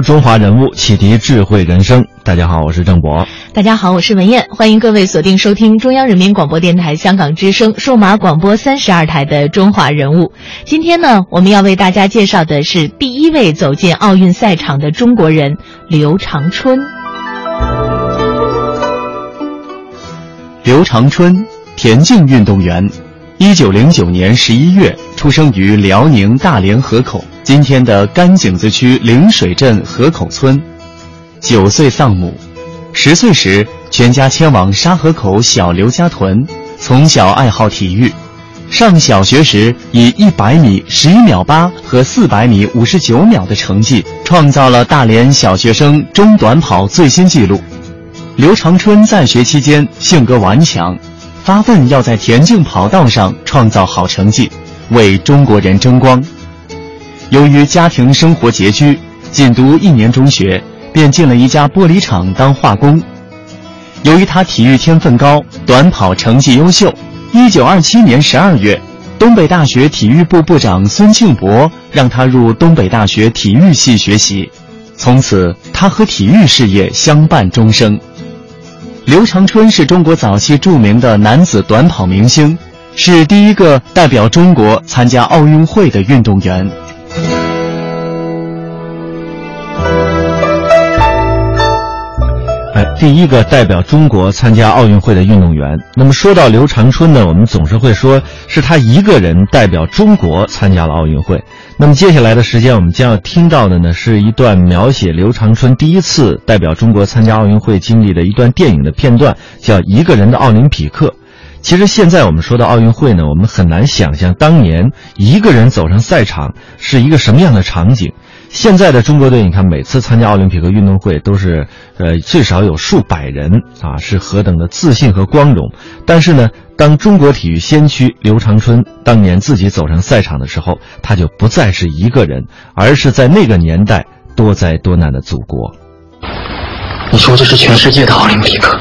中华人物，启迪智慧人生。大家好，我是郑博。大家好，我是文艳。欢迎各位锁定收听中央人民广播电台香港之声数码广播三十二台的《中华人物》。今天呢，我们要为大家介绍的是第一位走进奥运赛场的中国人刘长春。刘长春，田径运动员，一九零九年十一月出生于辽宁大连河口。今天的甘井子区灵水镇河口村，九岁丧母，十岁时全家迁往沙河口小刘家屯。从小爱好体育，上小学时以一百米十一秒八和四百米五十九秒的成绩，创造了大连小学生中短跑最新纪录。刘长春在学期间性格顽强，发奋要在田径跑道上创造好成绩，为中国人争光。由于家庭生活拮据，仅读一年中学，便进了一家玻璃厂当化工。由于他体育天分高，短跑成绩优秀，一九二七年十二月，东北大学体育部部长孙庆博让他入东北大学体育系学习，从此他和体育事业相伴终生。刘长春是中国早期著名的男子短跑明星，是第一个代表中国参加奥运会的运动员。第一个代表中国参加奥运会的运动员。那么说到刘长春呢，我们总是会说是他一个人代表中国参加了奥运会。那么接下来的时间，我们将要听到的呢，是一段描写刘长春第一次代表中国参加奥运会经历的一段电影的片段，叫《一个人的奥林匹克》。其实现在我们说到奥运会呢，我们很难想象当年一个人走上赛场是一个什么样的场景。现在的中国队，你看每次参加奥林匹克运动会都是，呃，最少有数百人啊，是何等的自信和光荣。但是呢，当中国体育先驱刘长春当年自己走上赛场的时候，他就不再是一个人，而是在那个年代多灾多难的祖国。你说这是全世界的奥林匹克。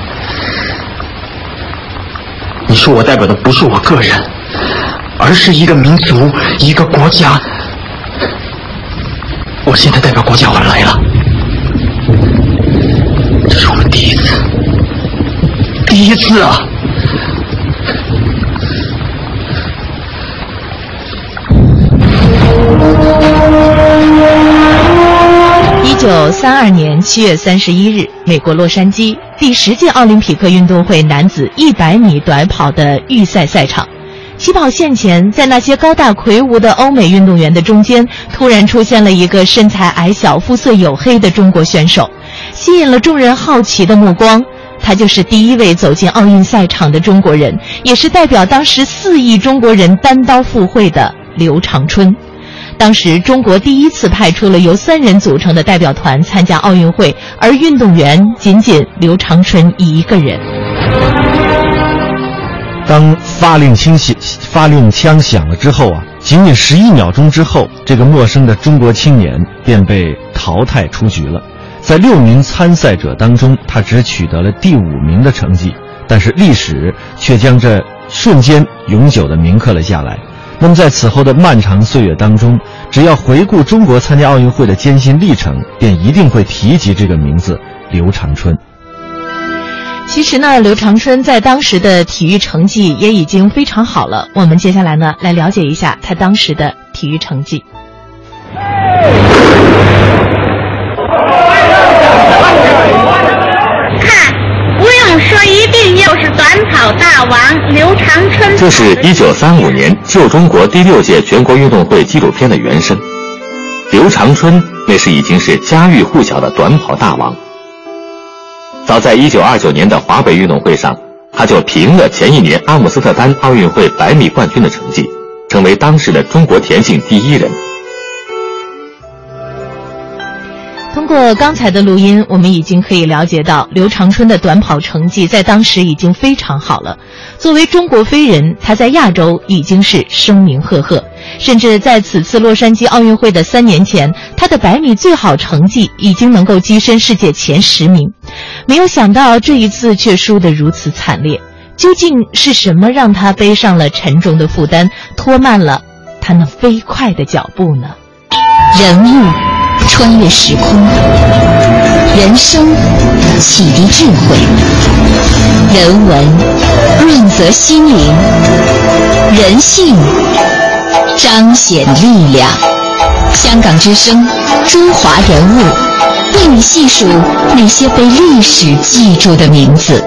你说我代表的不是我个人，而是一个民族、一个国家。我现在代表国家我来了，这是我们第一次，第一次啊！一九三二年七月三十一日，美国洛杉矶。第十届奥林匹克运动会男子一百米短跑的预赛赛场，起跑线前，在那些高大魁梧的欧美运动员的中间，突然出现了一个身材矮小、肤色黝黑的中国选手，吸引了众人好奇的目光。他就是第一位走进奥运赛场的中国人，也是代表当时四亿中国人单刀赴会的刘长春。当时，中国第一次派出了由三人组成的代表团参加奥运会，而运动员仅仅刘长春一个人。当发令枪响，发令枪响了之后啊，仅仅十一秒钟之后，这个陌生的中国青年便被淘汰出局了。在六名参赛者当中，他只取得了第五名的成绩，但是历史却将这瞬间永久的铭刻了下来。那么，在此后的漫长岁月当中，只要回顾中国参加奥运会的艰辛历程，便一定会提及这个名字——刘长春。其实呢，刘长春在当时的体育成绩也已经非常好了。我们接下来呢，来了解一下他当时的体育成绩。说一定又是短跑大王刘长春。这是一九三五年《旧中国》第六届全国运动会纪录片的原声。刘长春那时已经是家喻户晓的短跑大王。早在一九二九年的华北运动会上他就平了前一年阿姆斯特丹奥运会百米冠军的成绩成为当时的中国田径第一人。通过刚才的录音我们已经可以了解到刘长春的短跑成绩在当时已经非常好了。作为中国飞人他在亚洲已经是声名赫赫。甚至在此次洛杉矶奥运会的三年前，他的百米最好成绩已经能够跻身世界前十名。没有想到这一次却输得如此惨烈，究竟是什么让他背上了沉重的负担，拖慢了他那飞快的脚步呢？人物穿越时空，人生启迪智慧，人文润泽心灵，人性彰显力量。香港之声，中华人物，为你细数那些被历史记住的名字。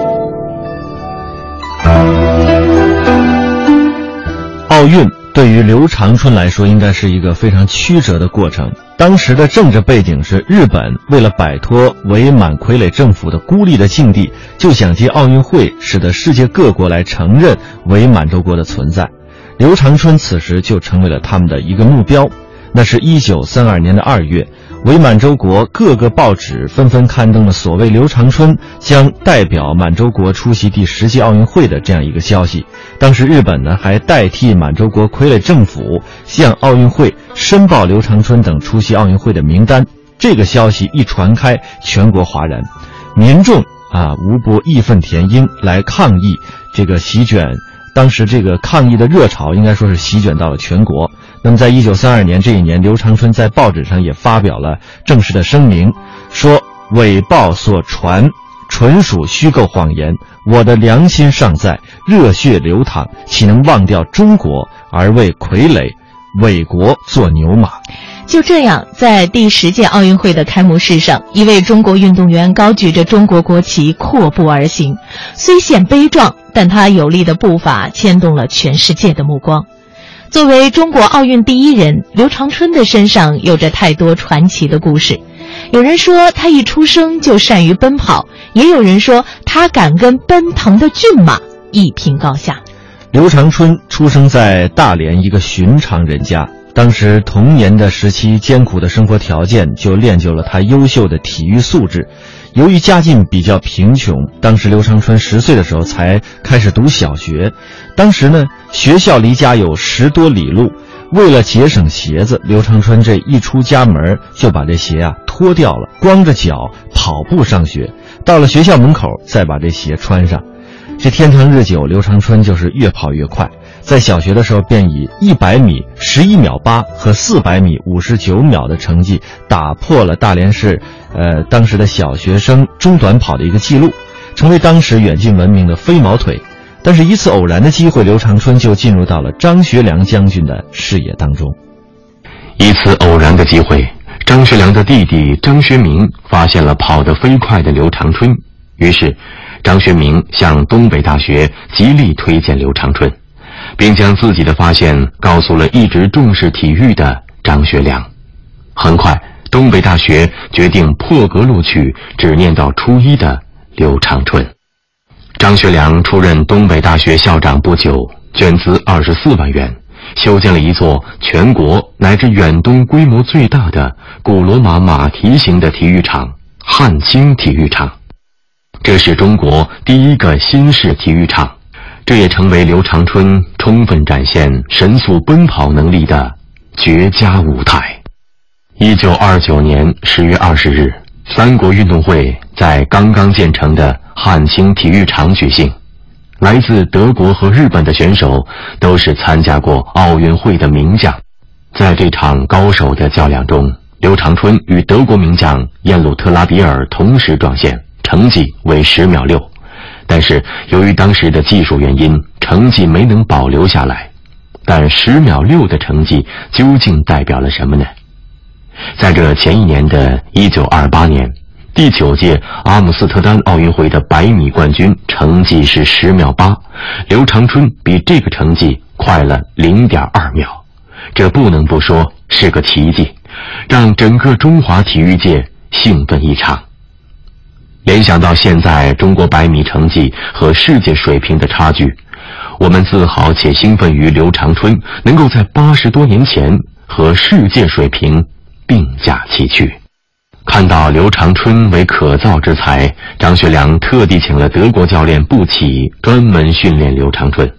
奥运。对于刘长春来说，应该是一个非常曲折的过程。当时的政治背景是，日本为了摆脱伪满傀儡政府的孤立的境地，就想借奥运会使得世界各国来承认伪满洲国的存在。刘长春此时就成为了他们的一个目标。那是一九三二年的二月。伪满洲国各个报纸纷纷刊登了所谓刘长春将代表满洲国出席第十届奥运会的这样一个消息。当时日本呢还代替满洲国傀儡政府向奥运会申报刘长春等出席奥运会的名单。这个消息一传开，全国哗然，民众啊无不义愤填膺来抗议这个席卷。当时这个抗议的热潮应该说是席卷到了全国。那么，在一九三二年这一年，刘长春在报纸上也发表了正式的声明，说伪报所传纯属虚构谎言，我的良心尚在，热血流淌，岂能忘掉中国而为傀儡、伪国做牛马？就这样，在第十届奥运会的开幕式上，一位中国运动员高举着中国国旗阔步而行，虽显悲壮，但他有力的步伐牵动了全世界的目光。作为中国奥运第一人，刘长春的身上有着太多传奇的故事。有人说他一出生就善于奔跑，也有人说他敢跟奔腾的骏马一拼高下。刘长春出生在大连一个寻常人家。当时童年的时期，艰苦的生活条件就练就了他优秀的体育素质。由于家境比较贫穷，当时刘长春十岁的时候才开始读小学。当时呢，学校离家有十多里路，为了节省鞋子，刘长春这一出家门就把这鞋啊脱掉了，光着脚跑步上学。到了学校门口，再把这鞋穿上。这天长日久，刘长春就是越跑越快。在小学的时候，便以一百米十一秒八和四百米五十九秒的成绩，打破了大连市，呃，当时的小学生中短跑的一个记录，成为当时远近闻名的飞毛腿。但是，一次偶然的机会，刘长春就进入到了张学良将军的视野当中。一次偶然的机会，张学良的弟弟张学明发现了跑得飞快的刘长春，于是，张学明向东北大学极力推荐刘长春。并将自己的发现告诉了一直重视体育的张学良。很快，东北大学决定破格录取只念到初一的刘长春。张学良出任东北大学校长不久，捐资二十四万元，修建了一座全国乃至远东规模最大的古罗马马蹄形的体育场——汉青体育场。这是中国第一个新式体育场。这也成为刘长春充分展现神速奔跑能力的绝佳舞台。一九二九年十月二十日，三国运动会在刚刚建成的汉兴体育场举行。来自德国和日本的选手都是参加过奥运会的名将。在这场高手的较量中，刘长春与德国名将燕鲁特拉比尔同时撞线，成绩为十秒六。但是由于当时的技术原因，成绩没能保留下来。但十秒六的成绩究竟代表了什么呢？在这前一年的一九二八年，第九届阿姆斯特丹奥运会的百米冠军成绩是十秒八，刘长春比这个成绩快了零点二秒，这不能不说是个奇迹，让整个中华体育界兴奋异常。联想到现在中国百米成绩和世界水平的差距，我们自豪且兴奋于刘长春能够在八十多年前和世界水平并驾齐驱。看到刘长春为可造之才，张学良特地请了德国教练布启专门训练刘长春。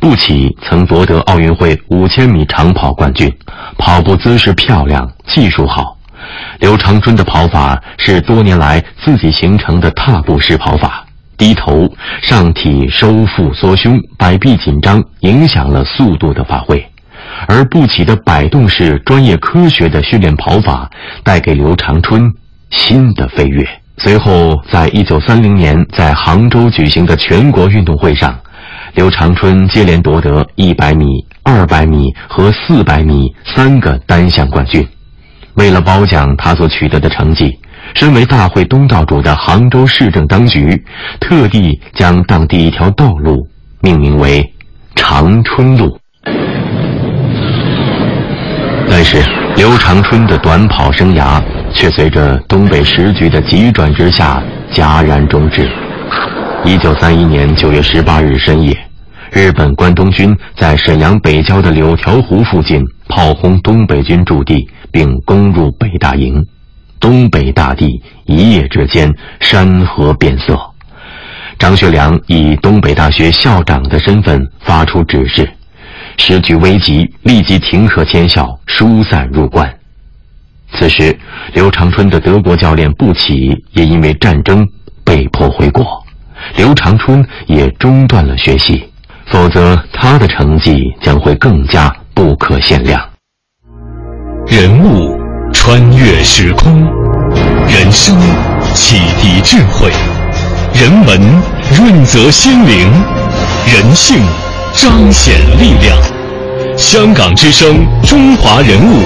布启曾夺得奥运会五千米长跑冠军，跑步姿势漂亮，技术好。刘长春的跑法是多年来自己形成的踏步式跑法，低头上体收腹缩胸，摆臂紧张，影响了速度的发挥。而不起的摆动式专业科学的训练跑法，带给刘长春新的飞跃。随后，在一九三零年在杭州举行的全国运动会上，刘长春接连夺得一百米、二百米和四百米三个单项冠军。为了褒奖他所取得的成绩，身为大会东道主的杭州市政当局，特地将当地一条道路命名为“长春路”。但是，刘长春的短跑生涯却随着东北时局的急转直下戛然终止。一九三一年九月十八日深夜，日本关东军在沈阳北郊的柳条湖附近炮轰东北军驻地。并攻入北大营，东北大地一夜之间山河变色。张学良以东北大学校长的身份发出指示，时局危急，立即停课迁校，疏散入关。此时，刘长春的德国教练布起也因为战争被迫回国，刘长春也中断了学习，否则他的成绩将会更加不可限量。人物穿越时空，人生启迪智慧，人文润泽心灵，人性彰显力量。香港之声，中华人物，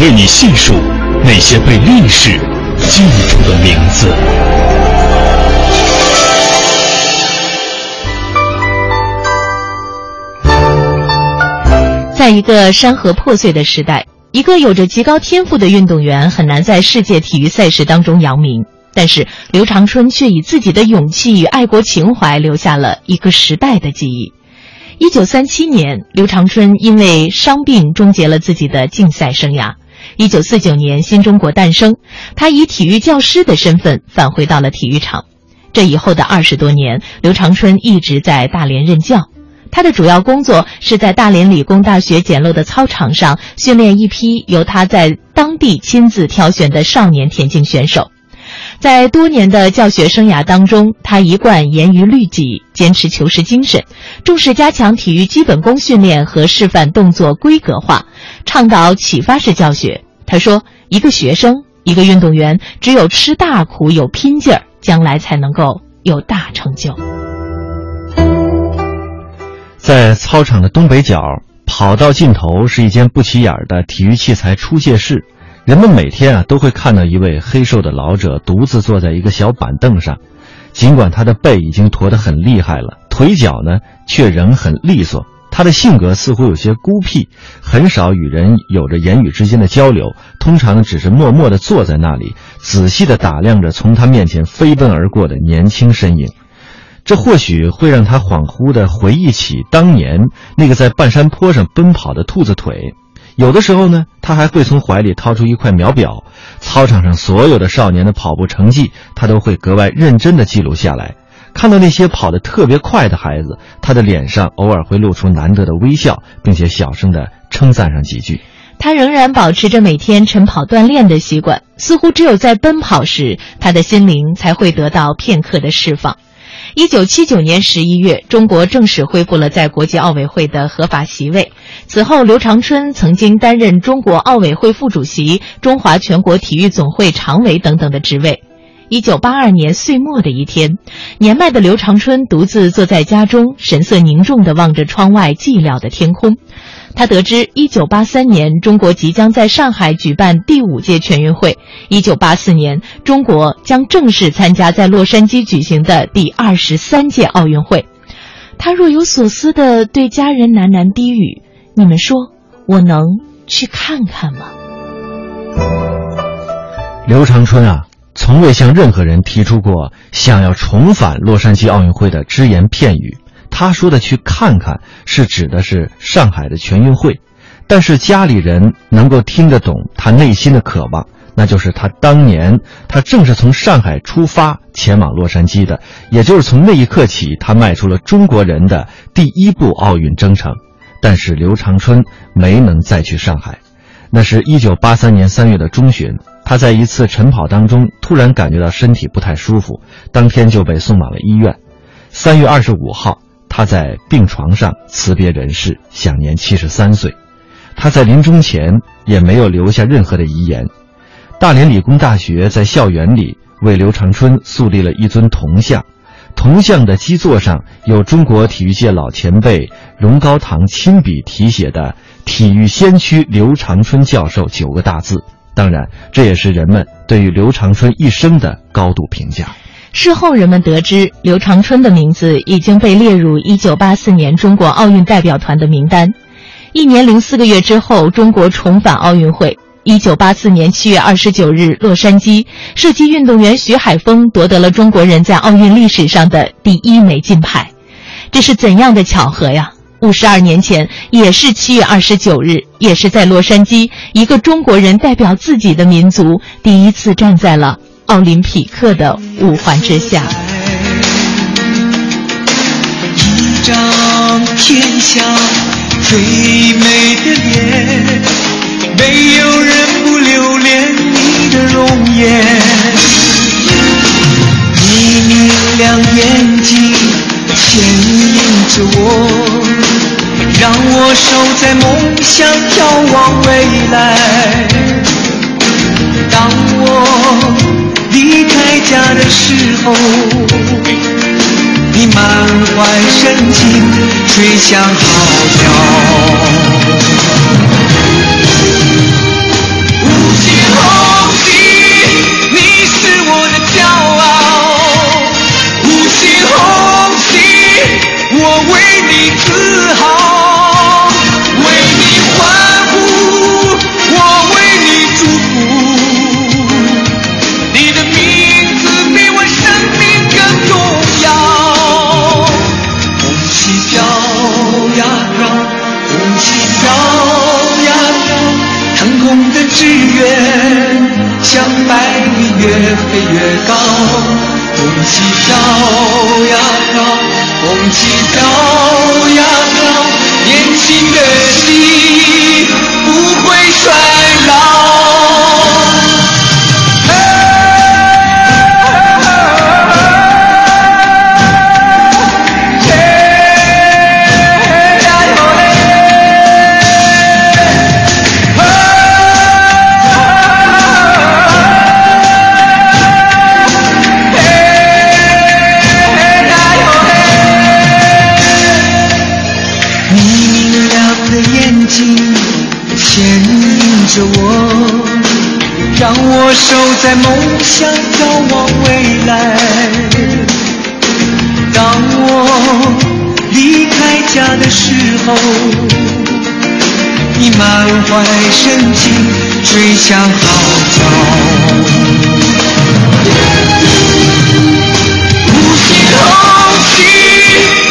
为你细数那些被历史记住的名字。在一个山河破碎的时代。一个有着极高天赋的运动员很难在世界体育赛事当中扬名，但是刘长春却以自己的勇气与爱国情怀留下了一个时代的记忆。一九三七年，刘长春因为伤病终结了自己的竞赛生涯。一九四九年，新中国诞生，他以体育教师的身份返回到了体育场。这以后的二十多年，刘长春一直在大连任教。他的主要工作是在大连理工大学简陋的操场上训练一批由他在当地亲自挑选的少年田径选手。在多年的教学生涯当中，他一贯严于律己，坚持求实精神，重视加强体育基本功训练和示范动作规格化，倡导启发式教学。他说：“一个学生，一个运动员，只有吃大苦，有拼劲儿，将来才能够有大成就。”在操场的东北角，跑道尽头是一间不起眼的体育器材出借室。人们每天啊都会看到一位黑瘦的老者独自坐在一个小板凳上，尽管他的背已经驼得很厉害了，腿脚呢却仍很利索。他的性格似乎有些孤僻，很少与人有着言语之间的交流，通常只是默默地坐在那里，仔细地打量着从他面前飞奔而过的年轻身影。这或许会让他恍惚地回忆起当年那个在半山坡上奔跑的兔子腿。有的时候呢，他还会从怀里掏出一块秒表，操场上所有的少年的跑步成绩，他都会格外认真地记录下来。看到那些跑得特别快的孩子，他的脸上偶尔会露出难得的微笑，并且小声地称赞上几句。他仍然保持着每天晨跑锻炼的习惯，似乎只有在奔跑时，他的心灵才会得到片刻的释放。一九七九年十一月，中国正式恢复了在国际奥委会的合法席位。此后，刘长春曾经担任中国奥委会副主席、中华全国体育总会常委等等的职位。一九八二年岁末的一天，年迈的刘长春独自坐在家中，神色凝重地望着窗外寂寥的天空。他得知，一九八三年中国即将在上海举办第五届全运会，一九八四年中国将正式参加在洛杉矶举行的第二十三届奥运会。他若有所思地对家人喃喃低语：“你们说，我能去看看吗？”刘长春啊，从未向任何人提出过想要重返洛杉矶奥运会的只言片语。他说的去看看，是指的是上海的全运会，但是家里人能够听得懂他内心的渴望，那就是他当年，他正是从上海出发前往洛杉矶的，也就是从那一刻起，他迈出了中国人的第一步奥运征程。但是刘长春没能再去上海，那是一九八三年三月的中旬，他在一次晨跑当中突然感觉到身体不太舒服，当天就被送往了医院。三月二十五号，他在病床上辞别人世，享年七十三岁。他在临终前也没有留下任何的遗言。大连理工大学在校园里为刘长春树立了一尊铜像。铜像的基座上有中国体育界老前辈荣高堂亲笔题写的“体育先驱刘长春教授”九个大字。当然，这也是人们对于刘长春一生的高度评价。事后，人们得知刘长春的名字已经被列入1984年中国奥运代表团的名单。一年零四个月之后，中国重返奥运会。一九八四年七月二十九日，洛杉矶，射击运动员徐海峰夺得了中国人在奥运历史上的第一枚金牌。这是怎样的巧合呀？五十二年前，也是七月二十九日，也是在洛杉矶，一个中国人代表自己的民族，第一次站在了奥林匹克的五环之下。一张天下最美的脸。没有人不留恋你的容颜，你明亮眼睛牵引着我，让我守在梦想，眺望未来。当我离开家的时候，你满怀深情吹响号角。红旗飘呀飘。红旗飘呀飘，年轻的心不会衰我离开家的时候，你满怀深情吹响号角。五星红旗，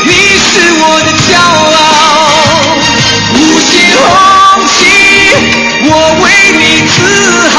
你是我的骄傲。五星红旗，我为你自豪。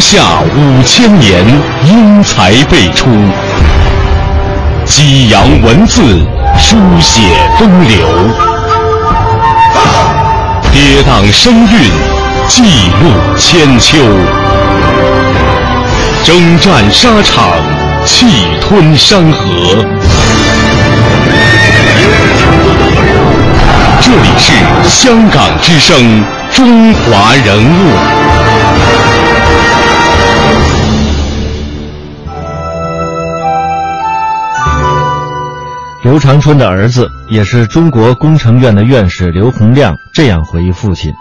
下五千年英才辈出，激扬文字，书写风流，跌宕声韵，记录千秋。征战沙场，气吞山河。这里是香港之声，中华人物。刘长春的儿子，也是中国工程院的院士刘洪亮这样回忆父亲：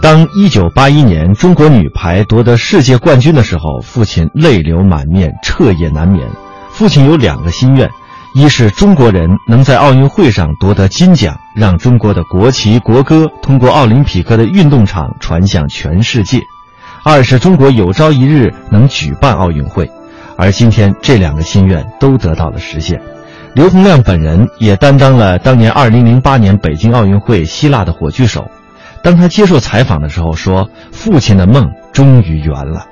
当1981年中国女排夺得世界冠军的时候，父亲泪流满面，彻夜难眠。父亲有两个心愿。一是中国人能在奥运会上夺得金奖，让中国的国旗国歌通过奥林匹克的运动场传向全世界；二是中国有朝一日能举办奥运会。而今天这两个心愿都得到了实现。刘洪亮本人也担当了当年2008年北京奥运会希腊的火炬手。当他接受采访的时候说：“父亲的梦终于圆了。”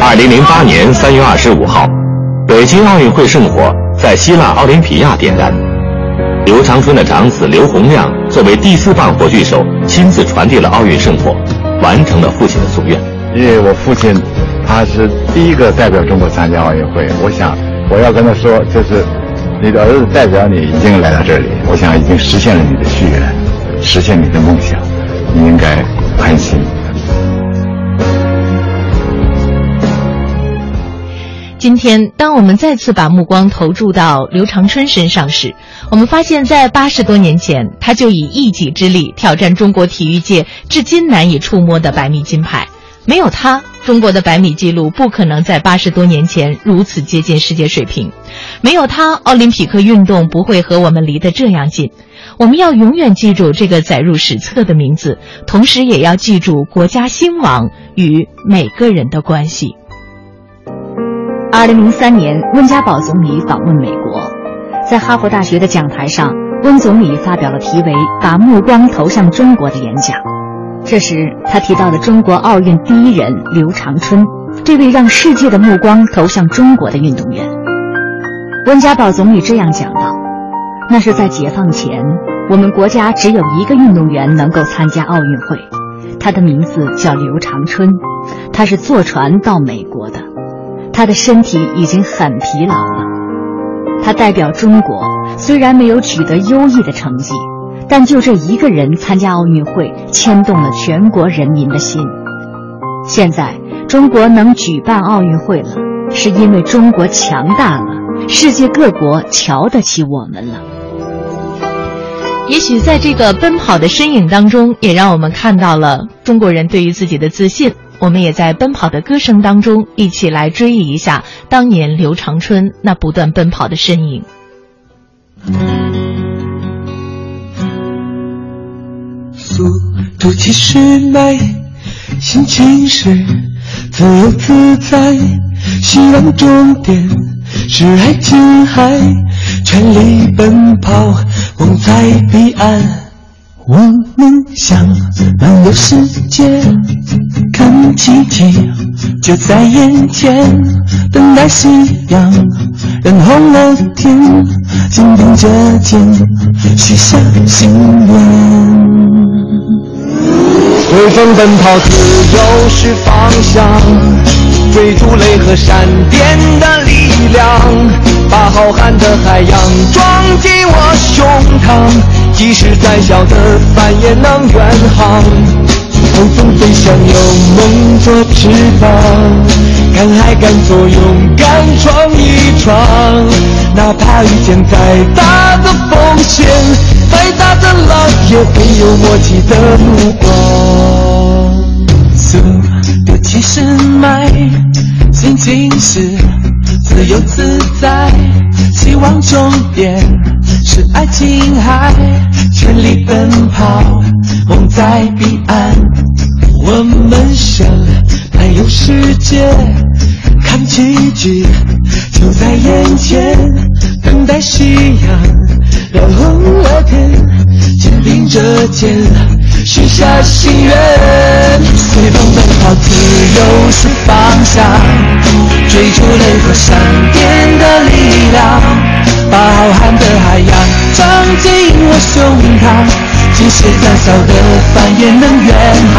二零零八年三月二十五号，北京奥运会圣火在希腊奥林匹亚点燃。刘长春的长子刘洪亮作为第四棒火炬手，亲自传递了奥运圣火，完成了父亲的夙愿。因为我父亲，他是第一个代表中国参加奥运会，我想我要跟他说，就是你的儿子代表你已经来到这里，我想已经实现了你的夙愿，实现你的梦想，你应该安心。今天，当我们再次把目光投注到刘长春身上时，我们发现，在八十多年前，他就以一己之力挑战中国体育界至今难以触摸的百米金牌。没有他，中国的百米纪录不可能在八十多年前如此接近世界水平；没有他，奥林匹克运动不会和我们离得这样近。我们要永远记住这个载入史册的名字，同时也要记住国家兴亡与每个人的关系。二零零三年，温家宝总理访问美国，在哈佛大学的讲台上，温总理发表了题为“把目光投向中国”的演讲。这时，他提到了中国奥运第一人刘长春，这位让世界的目光投向中国的运动员。温家宝总理这样讲道：“那是在解放前，我们国家只有一个运动员能够参加奥运会，他的名字叫刘长春，他是坐船到美国的。”他的身体已经很疲劳了。他代表中国，虽然没有取得优异的成绩，但就这一个人参加奥运会，牵动了全国人民的心。现在中国能举办奥运会了，是因为中国强大了，世界各国瞧得起我们了。也许在这个奔跑的身影当中，也让我们看到了中国人对于自己的自信。我们也在奔跑的歌声当中，一起来追忆一下当年刘长春那不断奔跑的身影。度其实慢，心情是自由自在，希望终点是爱琴海，全力奔跑，梦在彼岸。我们想漫游世界，看奇迹就在眼前，等待夕阳染红了天，肩并着肩许下心愿。随风奔跑，自由是方向，追逐雷和闪电的力量。把浩瀚的海洋装进我胸膛，即使再小的帆也能远航。乘风飞翔，有梦做翅膀，敢爱敢做，勇敢闯一闯。哪怕遇见再大的风险，再大的浪，也会有默契的目光。速度七十迈，心情是。自由自在，希望终点是爱琴海，全力奔跑，梦在彼岸。我们想有世界，看奇迹就在眼前，等待夕阳染红了天，肩并着肩许下心愿，随风奔跑，自由是方向。追逐雷和闪电的力量，把浩瀚的海洋装进我胸膛，即使再小的帆也能远航。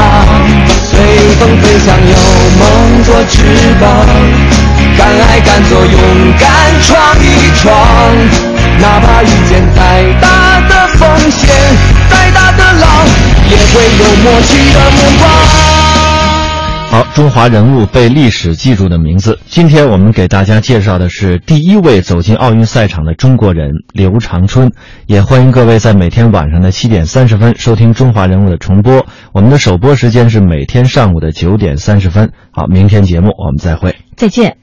随风飞翔，有梦做翅膀，敢爱敢做勇敢闯一闯，哪怕遇见再大的风险，再大的浪，也会有默契的目光。好，中华人物被历史记住的名字。今天我们给大家介绍的是第一位走进奥运赛场的中国人刘长春。也欢迎各位在每天晚上的七点三十分收听《中华人物》的重播。我们的首播时间是每天上午的九点三十分。好，明天节目我们再会，再见。